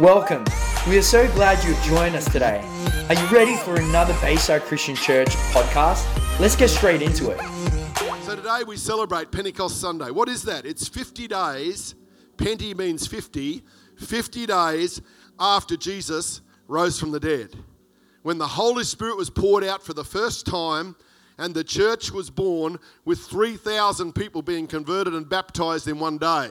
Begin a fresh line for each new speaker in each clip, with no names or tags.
Welcome. We are so glad you've joined us today. Are you ready for another Bayside Christian Church podcast? Let's get straight into it.
So today we celebrate Pentecost Sunday. What is that? It's 50 days. Penti means 50. 50 days after Jesus rose from the dead. When the Holy Spirit was poured out for the first time and the church was born with 3,000 people being converted and baptized in one day.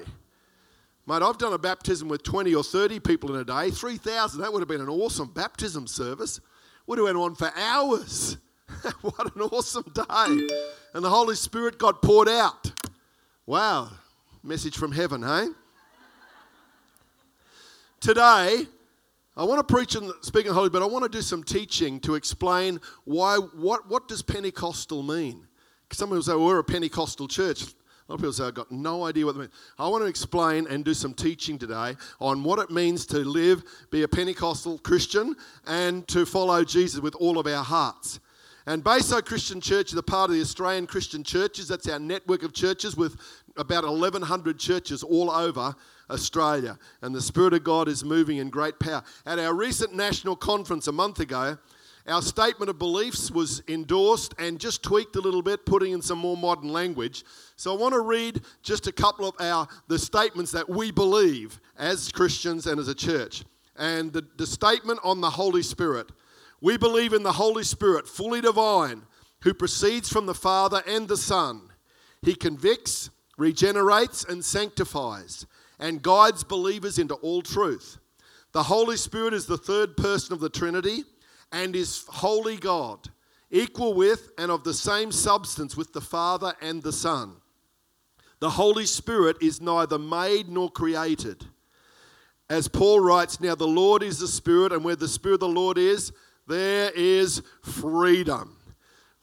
Mate, I've done a baptism with 20 or 30 people in a day. 3,000, that would have been an awesome baptism service. Would have went on for hours. what an awesome day. And the Holy Spirit got poured out. Wow. Message from heaven, hey? Today, I want to preach and speak in Holy, but I want to do some teaching to explain why, what, what does Pentecostal mean? Some people say, well, we're a Pentecostal church. Lot of people say, I've got no idea what that means. I want to explain and do some teaching today on what it means to live, be a Pentecostal Christian, and to follow Jesus with all of our hearts. And Bayside Christian Church is a part of the Australian Christian churches. That's our network of churches with about 1,100 churches all over Australia. And the Spirit of God is moving in great power. At our recent national conference a month ago, our statement of beliefs was endorsed and just tweaked a little bit, putting in some more modern language. So I want to read just a couple of our the statements that we believe as Christians and as a church. And the, the statement on the Holy Spirit. We believe in the Holy Spirit, fully divine, who proceeds from the Father and the Son. He convicts, regenerates, and sanctifies, and guides believers into all truth. The Holy Spirit is the third person of the Trinity and is holy God, equal with and of the same substance with the Father and the Son. The Holy Spirit is neither made nor created. As Paul writes, now the Lord is the Spirit, and where the Spirit of the Lord is, there is freedom.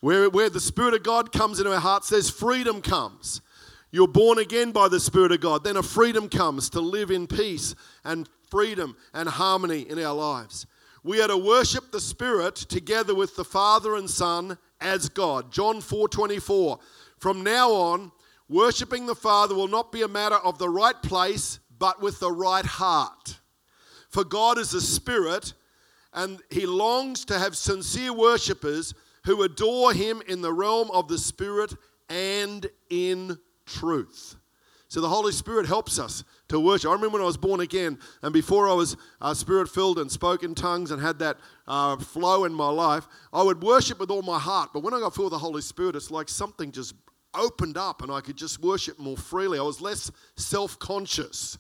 Where, where the Spirit of God comes into our hearts, there's freedom comes. You're born again by the Spirit of God. Then a freedom comes to live in peace and freedom and harmony in our lives. We are to worship the Spirit together with the Father and Son as God. John 4:24. From now on, worshiping the Father will not be a matter of the right place, but with the right heart. For God is a spirit, and he longs to have sincere worshippers who adore him in the realm of the Spirit and in truth. So the Holy Spirit helps us to worship. I remember when I was born again, and before I was uh, spirit filled and spoke in tongues and had that uh, flow in my life, I would worship with all my heart. But when I got filled with the Holy Spirit, it's like something just opened up and I could just worship more freely. I was less self conscious.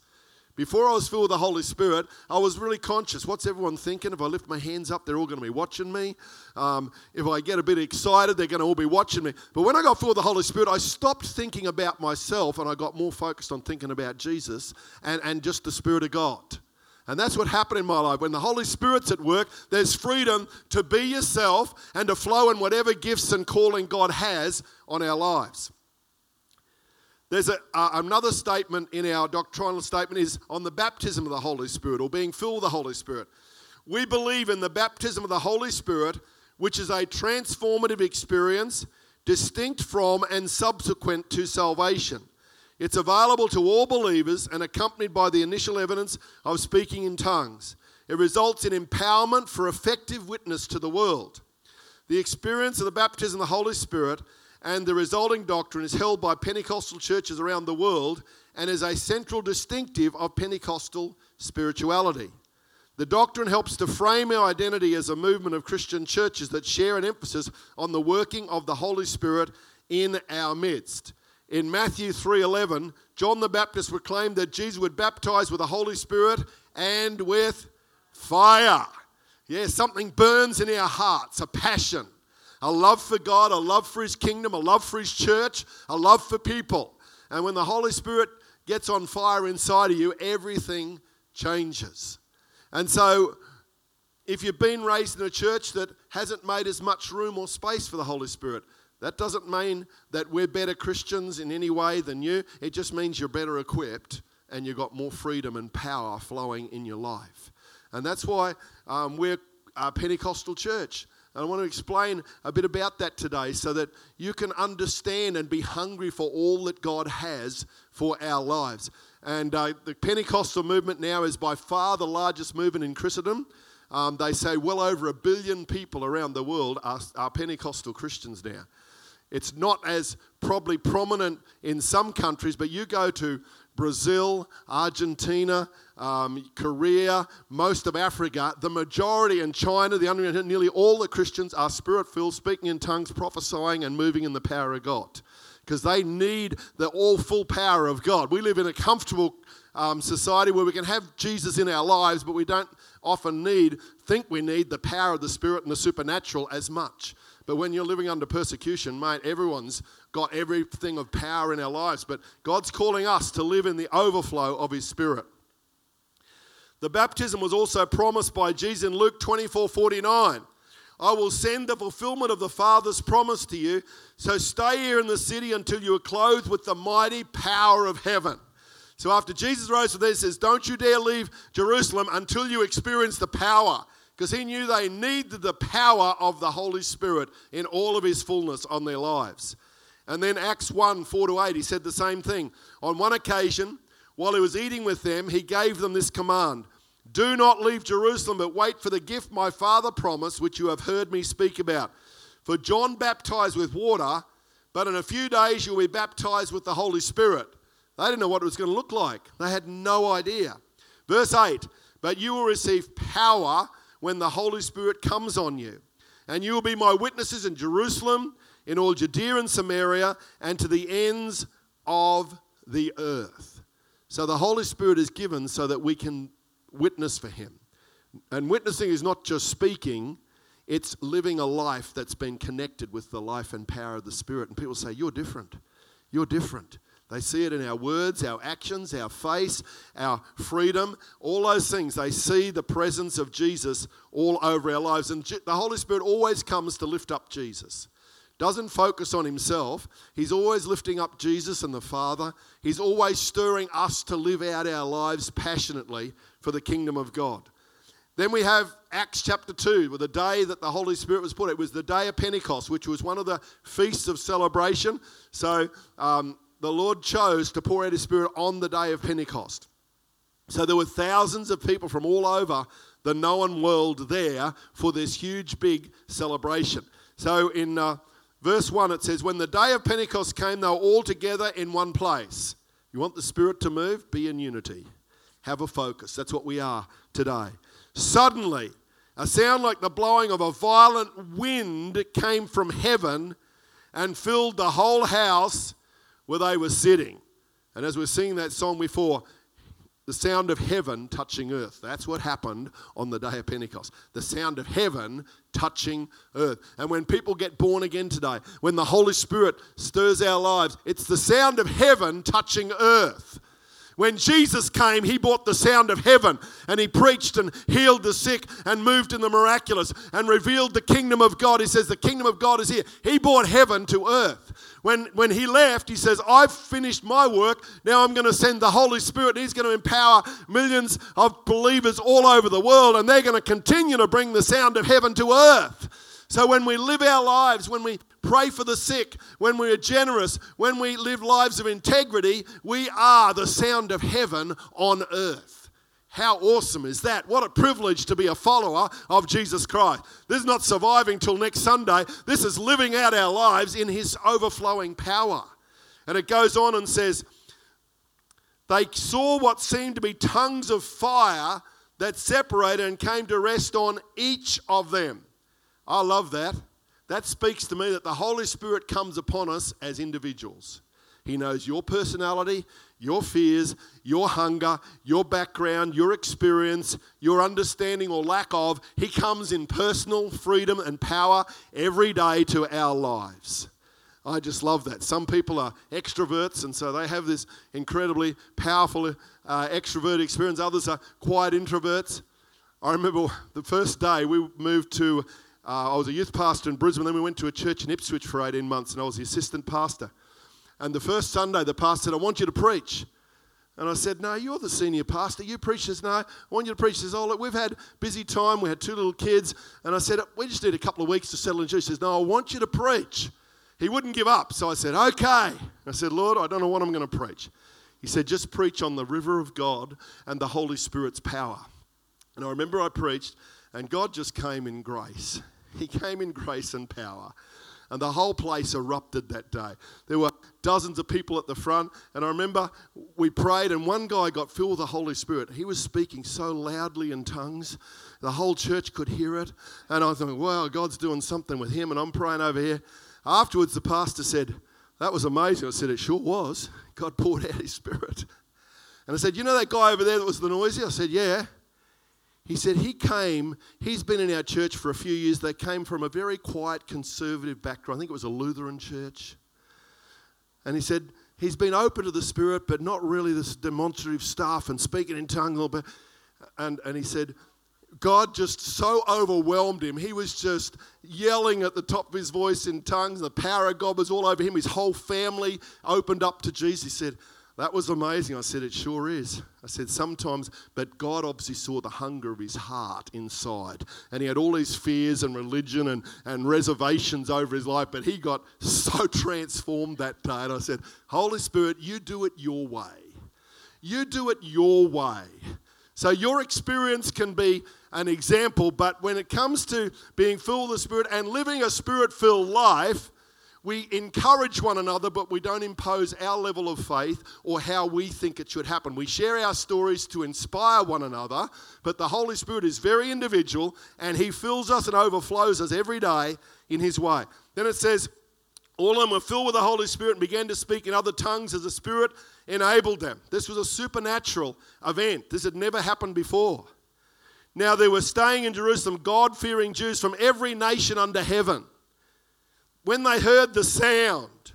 Before I was filled with the Holy Spirit, I was really conscious. What's everyone thinking? If I lift my hands up, they're all going to be watching me. Um, if I get a bit excited, they're going to all be watching me. But when I got filled with the Holy Spirit, I stopped thinking about myself and I got more focused on thinking about Jesus and, and just the Spirit of God. And that's what happened in my life. When the Holy Spirit's at work, there's freedom to be yourself and to flow in whatever gifts and calling God has on our lives. There's a, uh, another statement in our doctrinal statement is on the baptism of the Holy Spirit or being filled with the Holy Spirit. We believe in the baptism of the Holy Spirit, which is a transformative experience distinct from and subsequent to salvation. It's available to all believers and accompanied by the initial evidence of speaking in tongues. It results in empowerment for effective witness to the world. The experience of the baptism of the Holy Spirit and the resulting doctrine is held by Pentecostal churches around the world and is a central distinctive of Pentecostal spirituality. The doctrine helps to frame our identity as a movement of Christian churches that share an emphasis on the working of the Holy Spirit in our midst. In Matthew 3:11, John the Baptist proclaimed that Jesus would baptize with the Holy Spirit and with fire. Yeah, something burns in our hearts, a passion a love for God, a love for His kingdom, a love for His church, a love for people. And when the Holy Spirit gets on fire inside of you, everything changes. And so, if you've been raised in a church that hasn't made as much room or space for the Holy Spirit, that doesn't mean that we're better Christians in any way than you. It just means you're better equipped and you've got more freedom and power flowing in your life. And that's why um, we're a Pentecostal church. And I want to explain a bit about that today so that you can understand and be hungry for all that God has for our lives. And uh, the Pentecostal movement now is by far the largest movement in Christendom. Um, they say well over a billion people around the world are, are Pentecostal Christians now. It's not as probably prominent in some countries, but you go to Brazil, Argentina, um, Korea, most of Africa, the majority in China, the nearly all the Christians are spirit filled, speaking in tongues, prophesying, and moving in the power of God. Because they need the all full power of God. We live in a comfortable um, society where we can have Jesus in our lives, but we don't often need, think we need the power of the Spirit and the supernatural as much. But when you're living under persecution, mate, everyone's got everything of power in our lives. But God's calling us to live in the overflow of His Spirit. The baptism was also promised by Jesus in Luke 24 49. I will send the fulfillment of the Father's promise to you. So stay here in the city until you are clothed with the mighty power of heaven. So after Jesus rose from there, he says, Don't you dare leave Jerusalem until you experience the power because he knew they needed the power of the Holy Spirit in all of his fullness on their lives. And then Acts 1 4 to 8, he said the same thing. On one occasion, while he was eating with them, he gave them this command Do not leave Jerusalem, but wait for the gift my Father promised, which you have heard me speak about. For John baptized with water, but in a few days you'll be baptized with the Holy Spirit. They didn't know what it was going to look like, they had no idea. Verse 8 But you will receive power when the Holy Spirit comes on you. And you will be my witnesses in Jerusalem, in all Judea and Samaria, and to the ends of the earth. So the Holy Spirit is given so that we can witness for Him. And witnessing is not just speaking, it's living a life that's been connected with the life and power of the Spirit. And people say, You're different. You're different. They see it in our words, our actions, our face, our freedom, all those things. They see the presence of Jesus all over our lives. And the Holy Spirit always comes to lift up Jesus. Doesn't focus on himself. He's always lifting up Jesus and the Father. He's always stirring us to live out our lives passionately for the kingdom of God. Then we have Acts chapter 2, the day that the Holy Spirit was put. It was the day of Pentecost, which was one of the feasts of celebration. So, um, the Lord chose to pour out His Spirit on the day of Pentecost. So there were thousands of people from all over the known world there for this huge, big celebration. So in uh, verse 1, it says, When the day of Pentecost came, they were all together in one place. You want the Spirit to move? Be in unity. Have a focus. That's what we are today. Suddenly, a sound like the blowing of a violent wind came from heaven and filled the whole house where they were sitting. And as we are singing that song before, the sound of heaven touching earth. That's what happened on the day of Pentecost. The sound of heaven touching earth. And when people get born again today, when the Holy Spirit stirs our lives, it's the sound of heaven touching earth. When Jesus came, he brought the sound of heaven and he preached and healed the sick and moved in the miraculous and revealed the kingdom of God. He says, The kingdom of God is here. He brought heaven to earth. When, when he left, he says, I've finished my work. Now I'm going to send the Holy Spirit. He's going to empower millions of believers all over the world, and they're going to continue to bring the sound of heaven to earth. So when we live our lives, when we pray for the sick, when we are generous, when we live lives of integrity, we are the sound of heaven on earth. How awesome is that? What a privilege to be a follower of Jesus Christ. This is not surviving till next Sunday. This is living out our lives in His overflowing power. And it goes on and says, They saw what seemed to be tongues of fire that separated and came to rest on each of them. I love that. That speaks to me that the Holy Spirit comes upon us as individuals. He knows your personality, your fears, your hunger, your background, your experience, your understanding or lack of. He comes in personal freedom and power every day to our lives. I just love that. Some people are extroverts, and so they have this incredibly powerful uh, extrovert experience. Others are quiet introverts. I remember the first day we moved to uh, I was a youth pastor in Brisbane, then we went to a church in Ipswich for 18 months, and I was the assistant pastor. And the first Sunday, the pastor said, I want you to preach. And I said, No, you're the senior pastor. You preach this. No, I want you to preach this. Oh, look, we've had busy time. We had two little kids. And I said, We just need a couple of weeks to settle into. He says, No, I want you to preach. He wouldn't give up. So I said, Okay. I said, Lord, I don't know what I'm going to preach. He said, Just preach on the river of God and the Holy Spirit's power. And I remember I preached, and God just came in grace. He came in grace and power. And the whole place erupted that day. There were dozens of people at the front. And I remember we prayed, and one guy got filled with the Holy Spirit. He was speaking so loudly in tongues, the whole church could hear it. And I was thinking, wow, God's doing something with him. And I'm praying over here. Afterwards, the pastor said, That was amazing. I said, It sure was. God poured out his spirit. And I said, You know that guy over there that was the noisy? I said, Yeah. He said he came, he's been in our church for a few years. They came from a very quiet conservative background. I think it was a Lutheran church. And he said he's been open to the Spirit, but not really this demonstrative stuff and speaking in tongues. And, and he said, God just so overwhelmed him. He was just yelling at the top of his voice in tongues. The power of God was all over him. His whole family opened up to Jesus. He said, that was amazing. I said, It sure is. I said, Sometimes, but God obviously saw the hunger of his heart inside. And he had all these fears and religion and, and reservations over his life, but he got so transformed that day. And I said, Holy Spirit, you do it your way. You do it your way. So your experience can be an example, but when it comes to being filled with the Spirit and living a spirit filled life, we encourage one another, but we don't impose our level of faith or how we think it should happen. We share our stories to inspire one another, but the Holy Spirit is very individual and He fills us and overflows us every day in His way. Then it says, all of them were filled with the Holy Spirit and began to speak in other tongues as the Spirit enabled them. This was a supernatural event. This had never happened before. Now, there were staying in Jerusalem God fearing Jews from every nation under heaven. When they heard the sound,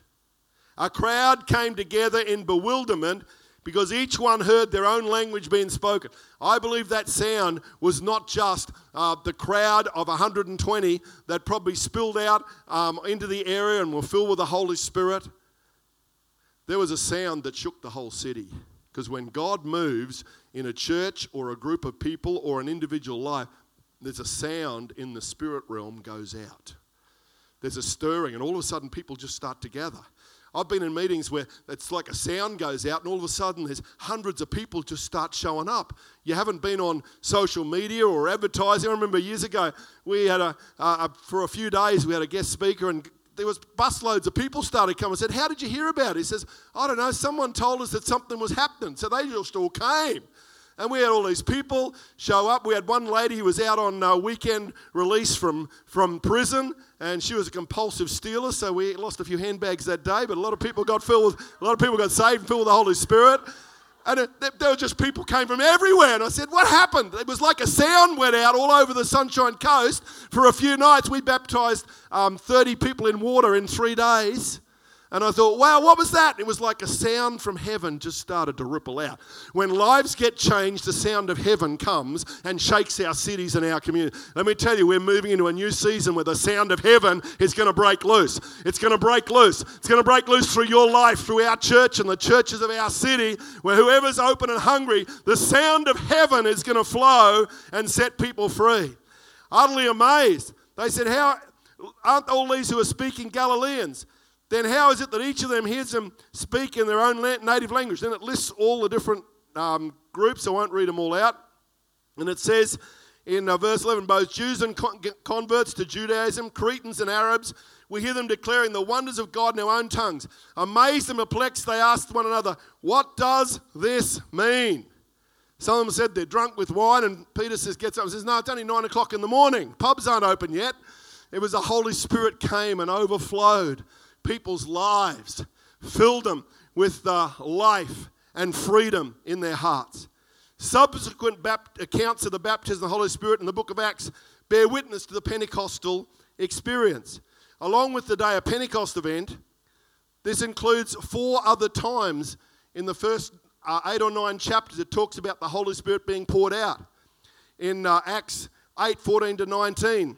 a crowd came together in bewilderment because each one heard their own language being spoken. I believe that sound was not just uh, the crowd of 120 that probably spilled out um, into the area and were filled with the Holy Spirit. There was a sound that shook the whole city. Because when God moves in a church or a group of people or an individual life, there's a sound in the spirit realm goes out there's a stirring, and all of a sudden people just start to gather. I've been in meetings where it's like a sound goes out, and all of a sudden there's hundreds of people just start showing up. You haven't been on social media or advertising. I remember years ago we had a, for a few days we had a guest speaker, and there was busloads of people started coming. and said, "How did you hear about it?" He says, "I don't know. Someone told us that something was happening, so they just all came." And we had all these people show up. We had one lady who was out on a weekend release from, from prison, and she was a compulsive stealer, so we lost a few handbags that day, but a lot of people got filled with, a lot of people got saved and filled with the Holy Spirit. And there were just people came from everywhere. And I said, What happened? It was like a sound went out all over the Sunshine Coast. For a few nights, we baptized um, 30 people in water in three days. And I thought, wow, what was that? It was like a sound from heaven just started to ripple out. When lives get changed, the sound of heaven comes and shakes our cities and our community. Let me tell you, we're moving into a new season where the sound of heaven is going to break loose. It's going to break loose. It's going to break loose through your life, through our church and the churches of our city, where whoever's open and hungry, the sound of heaven is going to flow and set people free. Utterly amazed. They said, How aren't all these who are speaking Galileans? Then how is it that each of them hears them speak in their own native language? Then it lists all the different um, groups. I won't read them all out. And it says in uh, verse 11 both Jews and con- converts to Judaism, Cretans and Arabs, we hear them declaring the wonders of God in our own tongues. Amazed and perplexed, they asked one another, What does this mean? Some of them said they're drunk with wine, and Peter says, gets up and says, No, it's only nine o'clock in the morning. Pubs aren't open yet. It was the Holy Spirit came and overflowed people's lives, filled them with the life and freedom in their hearts. Subsequent bapt- accounts of the baptism of the Holy Spirit in the book of Acts bear witness to the Pentecostal experience. Along with the day of Pentecost event, this includes four other times in the first uh, eight or nine chapters it talks about the Holy Spirit being poured out. In uh, Acts 8 14 to 19,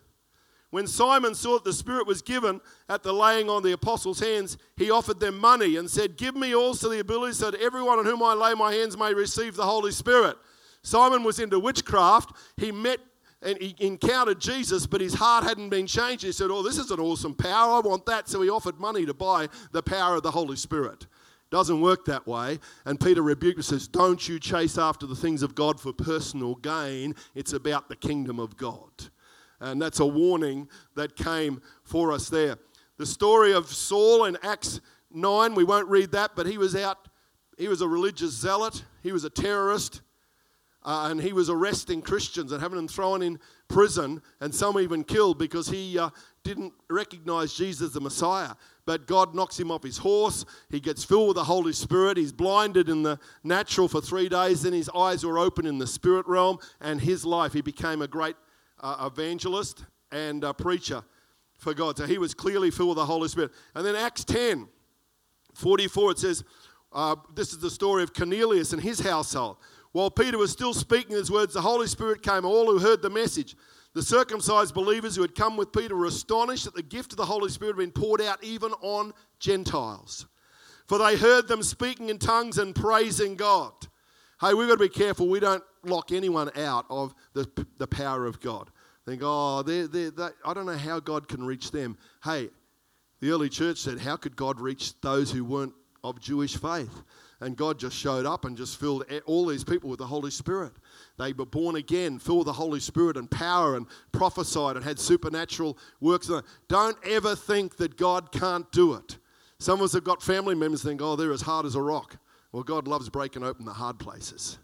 When Simon saw that the Spirit was given at the laying on the apostles' hands, he offered them money and said, Give me also the ability so that everyone on whom I lay my hands may receive the Holy Spirit. Simon was into witchcraft. He met and he encountered Jesus, but his heart hadn't been changed. He said, Oh, this is an awesome power. I want that. So he offered money to buy the power of the Holy Spirit. Doesn't work that way. And Peter rebuked and says, Don't you chase after the things of God for personal gain. It's about the kingdom of God. And that's a warning that came for us there. The story of Saul in Acts 9, we won't read that, but he was out, he was a religious zealot, he was a terrorist, uh, and he was arresting Christians and having them thrown in prison, and some even killed because he uh, didn't recognize Jesus the Messiah. But God knocks him off his horse. He gets filled with the Holy Spirit. He's blinded in the natural for three days. Then his eyes were open in the spirit realm, and his life, he became a great uh, evangelist and uh, preacher for God. So he was clearly filled with the Holy Spirit. And then Acts 10 44, it says, uh, This is the story of Cornelius and his household. While Peter was still speaking these words, the Holy Spirit came all who heard the message. The circumcised believers who had come with Peter were astonished that the gift of the Holy Spirit had been poured out even on Gentiles. For they heard them speaking in tongues and praising God. Hey, we've got to be careful we don't lock anyone out of the, the power of God. Think, oh, they're, they're, they, I don't know how God can reach them. Hey, the early church said, how could God reach those who weren't of Jewish faith? And God just showed up and just filled all these people with the Holy Spirit. They were born again, filled with the Holy Spirit and power, and prophesied and had supernatural works. Don't ever think that God can't do it. Some of us have got family members think, oh, they're as hard as a rock. Well, God loves breaking open the hard places.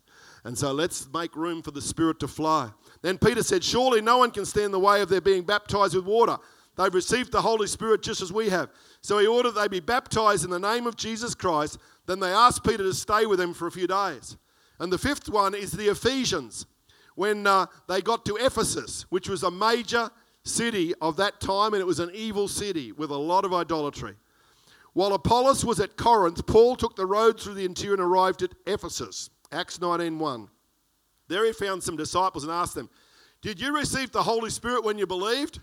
And so let's make room for the Spirit to flow. Then Peter said, Surely no one can stand in the way of their being baptized with water. They've received the Holy Spirit just as we have. So he ordered they be baptized in the name of Jesus Christ. Then they asked Peter to stay with them for a few days. And the fifth one is the Ephesians. When uh, they got to Ephesus, which was a major city of that time, and it was an evil city with a lot of idolatry. While Apollos was at Corinth, Paul took the road through the interior and arrived at Ephesus. Acts 19.1. There he found some disciples and asked them, Did you receive the Holy Spirit when you believed?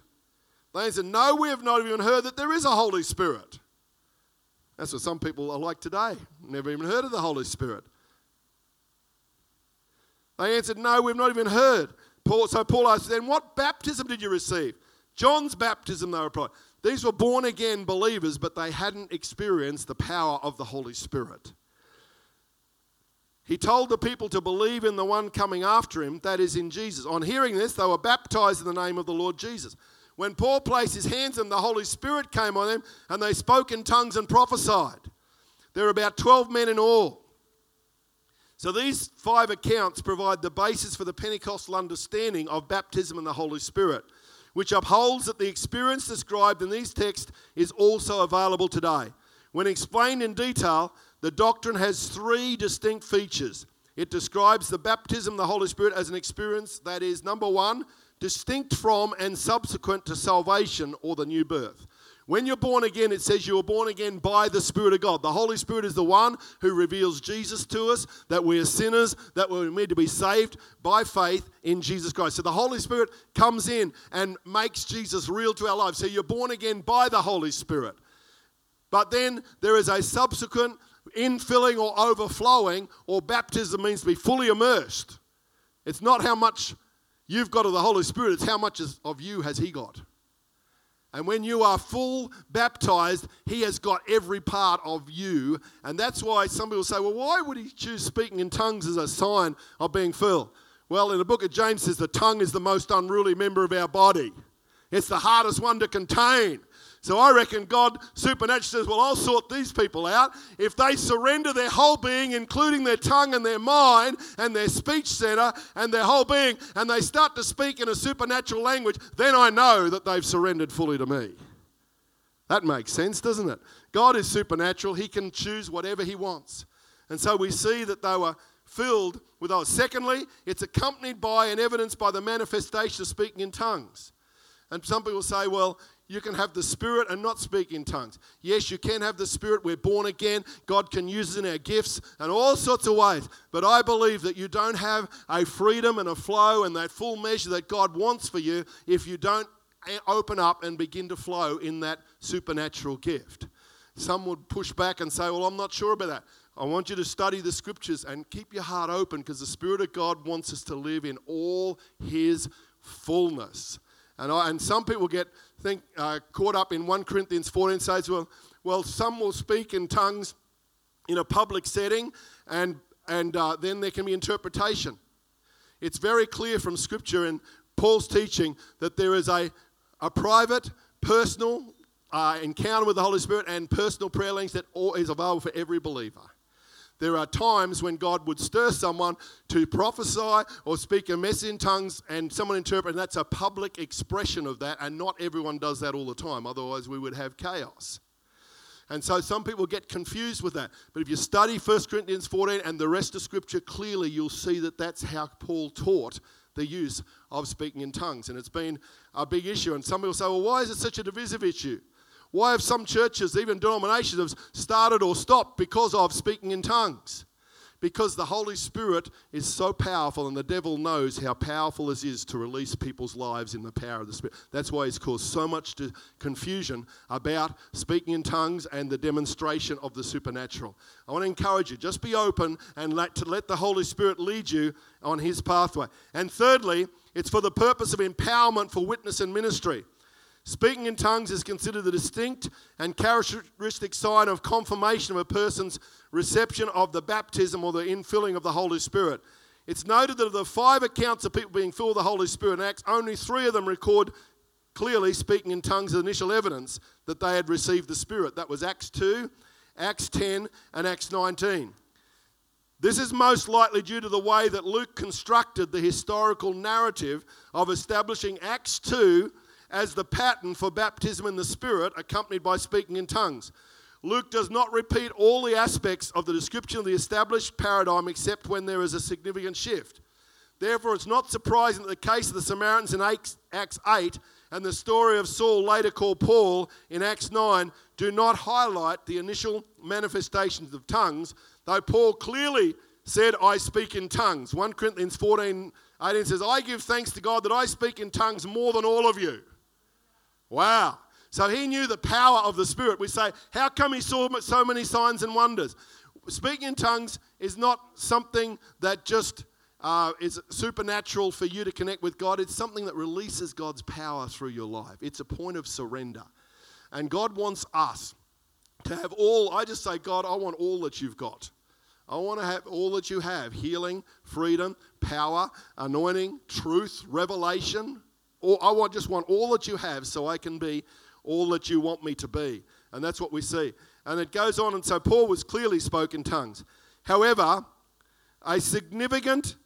They said, No, we have not even heard that there is a Holy Spirit. That's what some people are like today. Never even heard of the Holy Spirit. They answered, No, we've not even heard. Paul, so Paul asked, Then what baptism did you receive? John's baptism, they replied. These were born again believers, but they hadn't experienced the power of the Holy Spirit. He told the people to believe in the one coming after him, that is, in Jesus. On hearing this, they were baptized in the name of the Lord Jesus. When Paul placed his hands on them, the Holy Spirit came on them, and they spoke in tongues and prophesied. There were about 12 men in all. So these five accounts provide the basis for the Pentecostal understanding of baptism in the Holy Spirit, which upholds that the experience described in these texts is also available today. When explained in detail, the doctrine has three distinct features. It describes the baptism of the Holy Spirit as an experience that is, number one, distinct from and subsequent to salvation or the new birth. When you're born again, it says you were born again by the Spirit of God. The Holy Spirit is the one who reveals Jesus to us, that we are sinners, that we're made to be saved by faith in Jesus Christ. So the Holy Spirit comes in and makes Jesus real to our lives. So you're born again by the Holy Spirit. But then there is a subsequent infilling or overflowing, or baptism means to be fully immersed. It's not how much you've got of the Holy Spirit, it's how much of you has He got. And when you are full baptized, He has got every part of you. And that's why some people say, well, why would He choose speaking in tongues as a sign of being filled? Well, in the book of James says the tongue is the most unruly member of our body. It's the hardest one to contain. So I reckon God supernaturally says, Well, I'll sort these people out. If they surrender their whole being, including their tongue and their mind and their speech center and their whole being, and they start to speak in a supernatural language, then I know that they've surrendered fully to me. That makes sense, doesn't it? God is supernatural, He can choose whatever He wants. And so we see that they were filled with those. Secondly, it's accompanied by and evidenced by the manifestation of speaking in tongues. And some people say, well, you can have the Spirit and not speak in tongues. Yes, you can have the Spirit. We're born again. God can use it in our gifts and all sorts of ways. But I believe that you don't have a freedom and a flow and that full measure that God wants for you if you don't open up and begin to flow in that supernatural gift. Some would push back and say, Well, I'm not sure about that. I want you to study the scriptures and keep your heart open because the Spirit of God wants us to live in all His fullness. And, I, and some people get think, uh, caught up in 1 Corinthians 14 says, well, well, some will speak in tongues in a public setting, and, and uh, then there can be interpretation. It's very clear from Scripture and Paul's teaching that there is a, a private, personal uh, encounter with the Holy Spirit and personal prayer links that all is available for every believer. There are times when God would stir someone to prophesy or speak a message in tongues and someone interpret, and that's a public expression of that, and not everyone does that all the time. Otherwise, we would have chaos. And so some people get confused with that. But if you study 1 Corinthians 14 and the rest of Scripture clearly, you'll see that that's how Paul taught the use of speaking in tongues. And it's been a big issue. And some people say, well, why is it such a divisive issue? Why have some churches, even denominations, have started or stopped because of speaking in tongues? Because the Holy Spirit is so powerful, and the devil knows how powerful this is to release people's lives in the power of the Spirit. That's why he's caused so much confusion about speaking in tongues and the demonstration of the supernatural. I want to encourage you just be open and let, to let the Holy Spirit lead you on his pathway. And thirdly, it's for the purpose of empowerment for witness and ministry. Speaking in tongues is considered the distinct and characteristic sign of confirmation of a person's reception of the baptism or the infilling of the Holy Spirit. It's noted that of the five accounts of people being filled with the Holy Spirit in Acts, only three of them record clearly speaking in tongues as initial evidence that they had received the Spirit. That was Acts 2, Acts 10, and Acts 19. This is most likely due to the way that Luke constructed the historical narrative of establishing Acts 2 as the pattern for baptism in the Spirit, accompanied by speaking in tongues. Luke does not repeat all the aspects of the description of the established paradigm except when there is a significant shift. Therefore, it's not surprising that the case of the Samaritans in Acts 8 and the story of Saul, later called Paul, in Acts 9 do not highlight the initial manifestations of tongues, though Paul clearly said, I speak in tongues. 1 Corinthians 14 18 says, I give thanks to God that I speak in tongues more than all of you. Wow. So he knew the power of the Spirit. We say, how come he saw so many signs and wonders? Speaking in tongues is not something that just uh, is supernatural for you to connect with God. It's something that releases God's power through your life. It's a point of surrender. And God wants us to have all, I just say, God, I want all that you've got. I want to have all that you have healing, freedom, power, anointing, truth, revelation, all, I want, just want all that you have so I can be all that you want me to be. And that's what we see. And it goes on, and so Paul was clearly spoke in tongues. However, a significant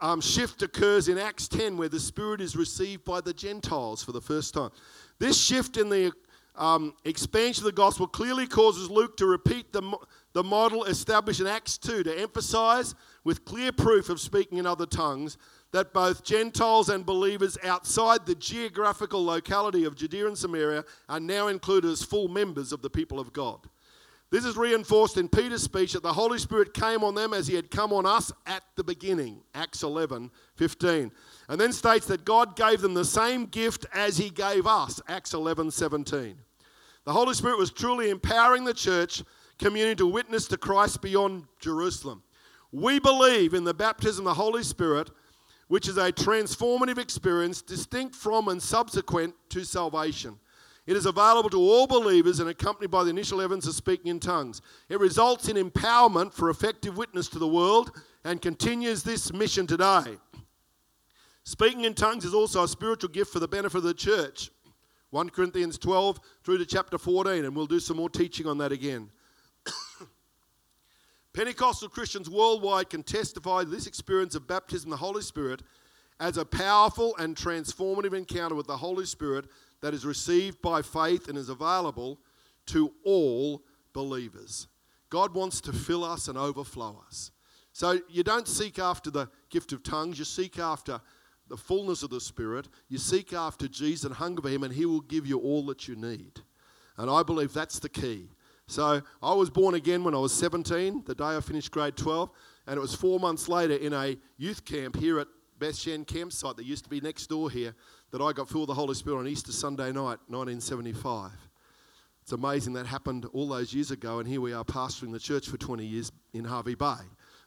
um, shift occurs in Acts 10 where the Spirit is received by the Gentiles for the first time. This shift in the um, expansion of the gospel clearly causes Luke to repeat the, the model established in Acts 2 to emphasize with clear proof of speaking in other tongues that both Gentiles and believers outside the geographical locality of Judea and Samaria are now included as full members of the people of God. This is reinforced in Peter's speech that the Holy Spirit came on them as he had come on us at the beginning, Acts 11 15. And then states that God gave them the same gift as he gave us, Acts 11 17. The Holy Spirit was truly empowering the church community to witness to Christ beyond Jerusalem. We believe in the baptism of the Holy Spirit which is a transformative experience distinct from and subsequent to salvation. It is available to all believers and accompanied by the initial evidence of speaking in tongues. It results in empowerment for effective witness to the world and continues this mission today. Speaking in tongues is also a spiritual gift for the benefit of the church. 1 Corinthians 12 through to chapter 14, and we'll do some more teaching on that again. Pentecostal Christians worldwide can testify to this experience of baptism the Holy Spirit as a powerful and transformative encounter with the Holy Spirit that is received by faith and is available to all believers. God wants to fill us and overflow us. So you don't seek after the gift of tongues, you seek after the fullness of the Spirit, you seek after Jesus and hunger for Him, and He will give you all that you need. And I believe that's the key. So I was born again when I was 17, the day I finished grade 12, and it was four months later in a youth camp here at Beth Bethshan campsite that used to be next door here that I got filled with the Holy Spirit on Easter Sunday night, 1975. It's amazing that happened all those years ago, and here we are pastoring the church for 20 years in Hervey Bay.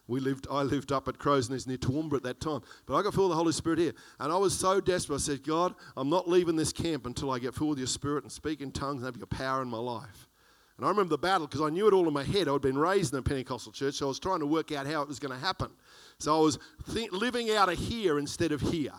We lived, I lived up at Crows Nest near Toowoomba at that time. But I got filled with the Holy Spirit here. And I was so desperate. I said, God, I'm not leaving this camp until I get filled with your Spirit and speak in tongues and have your power in my life. And I remember the battle because I knew it all in my head. I'd been raised in a Pentecostal church, so I was trying to work out how it was going to happen. So I was th- living out of here instead of here.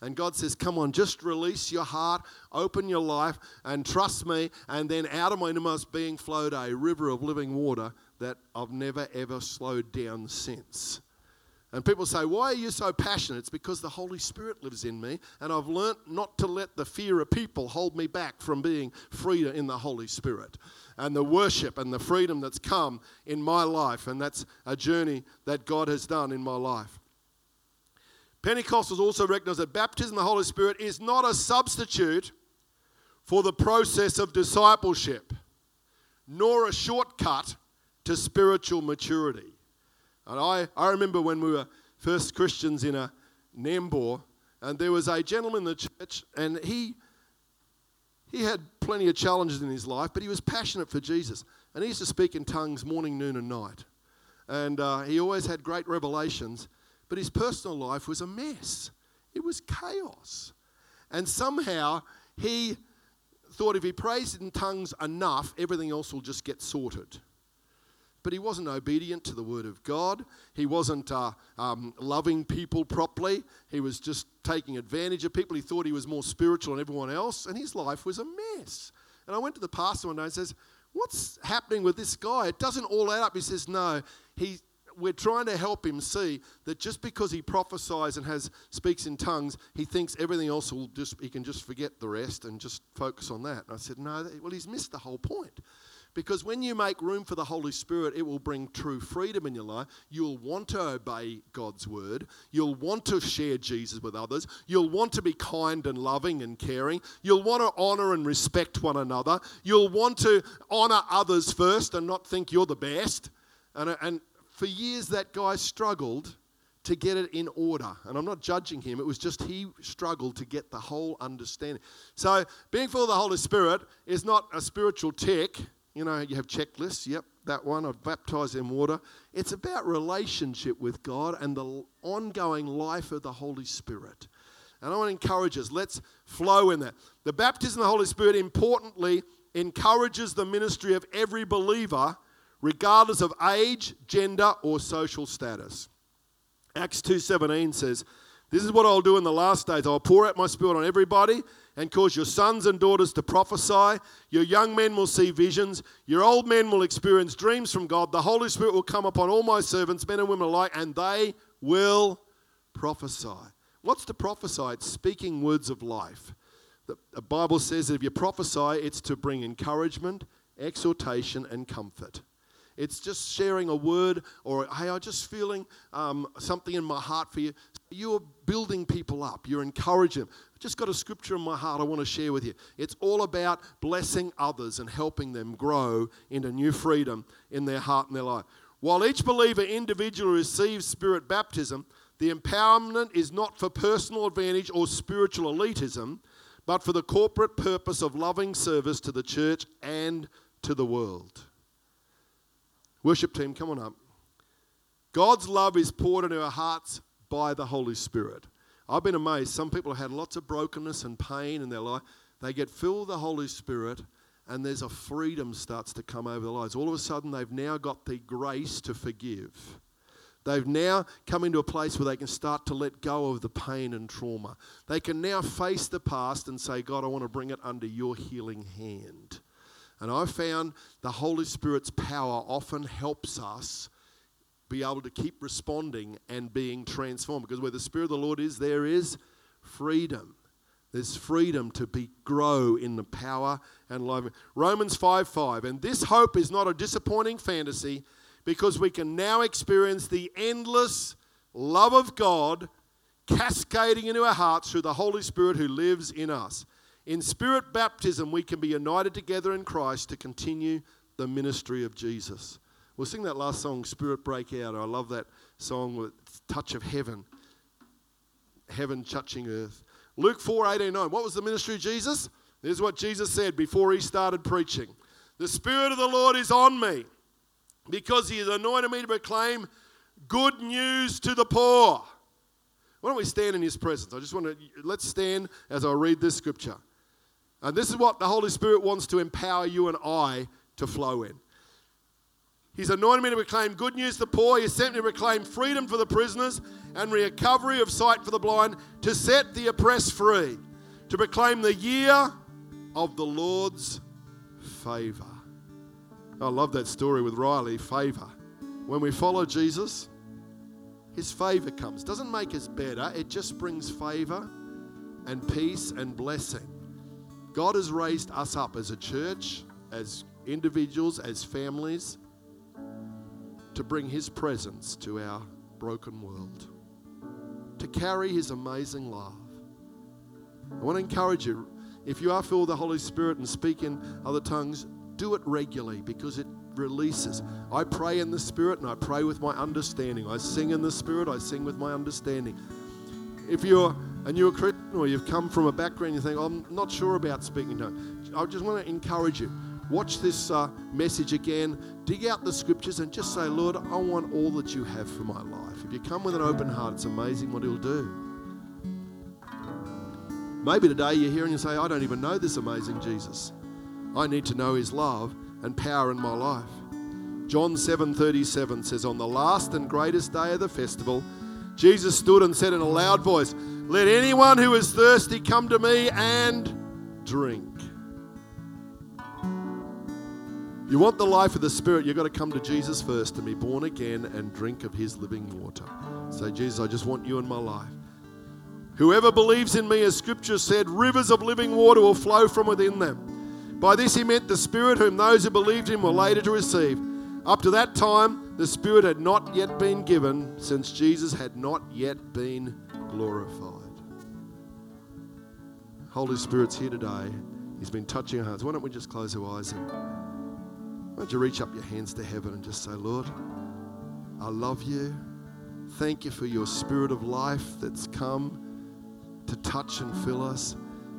And God says, Come on, just release your heart, open your life, and trust me. And then out of my innermost being flowed a river of living water that I've never ever slowed down since. And people say, Why are you so passionate? It's because the Holy Spirit lives in me, and I've learnt not to let the fear of people hold me back from being freer in the Holy Spirit. And the worship and the freedom that's come in my life, and that's a journey that God has done in my life. Pentecostals also recognize that baptism the Holy Spirit is not a substitute for the process of discipleship, nor a shortcut to spiritual maturity. And I, I remember when we were first Christians in a Nambour, and there was a gentleman in the church, and he he had plenty of challenges in his life, but he was passionate for Jesus. And he used to speak in tongues morning, noon, and night. And uh, he always had great revelations. But his personal life was a mess, it was chaos. And somehow he thought if he prays in tongues enough, everything else will just get sorted. But he wasn't obedient to the word of God. He wasn't uh, um, loving people properly. He was just taking advantage of people. He thought he was more spiritual than everyone else, and his life was a mess. And I went to the pastor one day and says, What's happening with this guy? It doesn't all add up. He says, No, he, we're trying to help him see that just because he prophesies and has speaks in tongues, he thinks everything else will just he can just forget the rest and just focus on that. And I said, no, well he's missed the whole point. Because when you make room for the Holy Spirit, it will bring true freedom in your life. You'll want to obey God's word. You'll want to share Jesus with others. You'll want to be kind and loving and caring. You'll want to honor and respect one another. You'll want to honor others first and not think you're the best. And, and for years, that guy struggled to get it in order. And I'm not judging him, it was just he struggled to get the whole understanding. So, being full of the Holy Spirit is not a spiritual tick. You know, you have checklists. Yep, that one. I've baptized in water. It's about relationship with God and the ongoing life of the Holy Spirit. And I want to encourage us, let's flow in that. The baptism of the Holy Spirit, importantly, encourages the ministry of every believer regardless of age, gender, or social status. Acts 2:17 says, "This is what I'll do in the last days. I'll pour out my spirit on everybody and cause your sons and daughters to prophesy. Your young men will see visions. Your old men will experience dreams from God. The Holy Spirit will come upon all my servants, men and women alike, and they will prophesy." What's to prophesy? It's speaking words of life. The Bible says that if you prophesy, it's to bring encouragement, exhortation, and comfort. It's just sharing a word or, hey, I'm just feeling um, something in my heart for you. You're building people up, you're encouraging them. Just got a scripture in my heart I want to share with you. It's all about blessing others and helping them grow into new freedom in their heart and their life. While each believer individually receives spirit baptism, the empowerment is not for personal advantage or spiritual elitism, but for the corporate purpose of loving service to the church and to the world. Worship team, come on up. God's love is poured into our hearts by the Holy Spirit. I've been amazed. Some people have had lots of brokenness and pain in their life. They get filled with the Holy Spirit, and there's a freedom starts to come over their lives. All of a sudden, they've now got the grace to forgive. They've now come into a place where they can start to let go of the pain and trauma. They can now face the past and say, God, I want to bring it under your healing hand. And I found the Holy Spirit's power often helps us be able to keep responding and being transformed. Because where the Spirit of the Lord is, there is freedom. There's freedom to be grow in the power and life. Romans 5 5. And this hope is not a disappointing fantasy because we can now experience the endless love of God cascading into our hearts through the Holy Spirit who lives in us. In spirit baptism, we can be united together in Christ to continue the ministry of Jesus. We'll sing that last song, Spirit Break Out. I love that song with touch of heaven, heaven touching earth. Luke 4 18 9. What was the ministry of Jesus? This is what Jesus said before he started preaching The Spirit of the Lord is on me because he has anointed me to proclaim good news to the poor. Why don't we stand in his presence? I just want to, let's stand as I read this scripture. And this is what the Holy Spirit wants to empower you and I to flow in. He's anointed me to proclaim good news to the poor. He sent me to proclaim freedom for the prisoners and recovery of sight for the blind, to set the oppressed free, to proclaim the year of the Lord's favor. I love that story with Riley, favor. When we follow Jesus, his favor comes. Doesn't make us better, it just brings favor and peace and blessing. God has raised us up as a church, as individuals, as families, to bring His presence to our broken world, to carry His amazing love. I want to encourage you if you are filled with the Holy Spirit and speak in other tongues, do it regularly because it releases. I pray in the Spirit and I pray with my understanding. I sing in the Spirit, I sing with my understanding. If you're a new Christian or you've come from a background you think, I'm not sure about speaking tongues, I just want to encourage you. Watch this uh, message again, dig out the scriptures, and just say, Lord, I want all that you have for my life. If you come with an open heart, it's amazing what He'll do. Maybe today you're here and you say, I don't even know this amazing Jesus. I need to know His love and power in my life. John 7:37 says on the last and greatest day of the festival Jesus stood and said in a loud voice, "Let anyone who is thirsty come to me and drink." You want the life of the Spirit, you've got to come to Jesus first and be born again and drink of His living water. Say, Jesus, I just want you in my life. Whoever believes in me, as Scripture said, rivers of living water will flow from within them. By this he meant the Spirit whom those who believed him were later to receive. Up to that time, the Spirit had not yet been given, since Jesus had not yet been glorified. Holy Spirit's here today. He's been touching our hearts. Why don't we just close our eyes and why don't you reach up your hands to heaven and just say, Lord, I love you. Thank you for your spirit of life that's come to touch and fill us.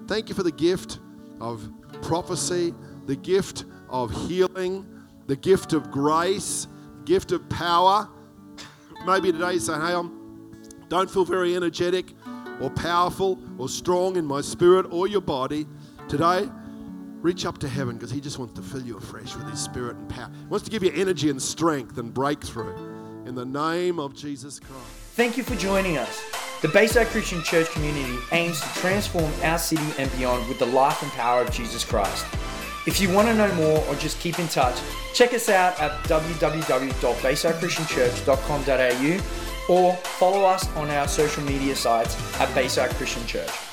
Thank you for the gift of prophecy, the gift of healing, the gift of grace, gift of power. Maybe today you say, hey, I don't feel very energetic or powerful or strong in my spirit or your body. Today, reach up to heaven because He just wants to fill you afresh with His spirit and power. He wants to give you energy and strength and breakthrough. In the name of Jesus Christ.
Thank you for joining us. The Bayside Christian Church community aims to transform our city and beyond with the life and power of Jesus Christ. If you want to know more or just keep in touch, check us out at www.baysidechristianchurch.com.au or follow us on our social media sites at Bayside Christian Church.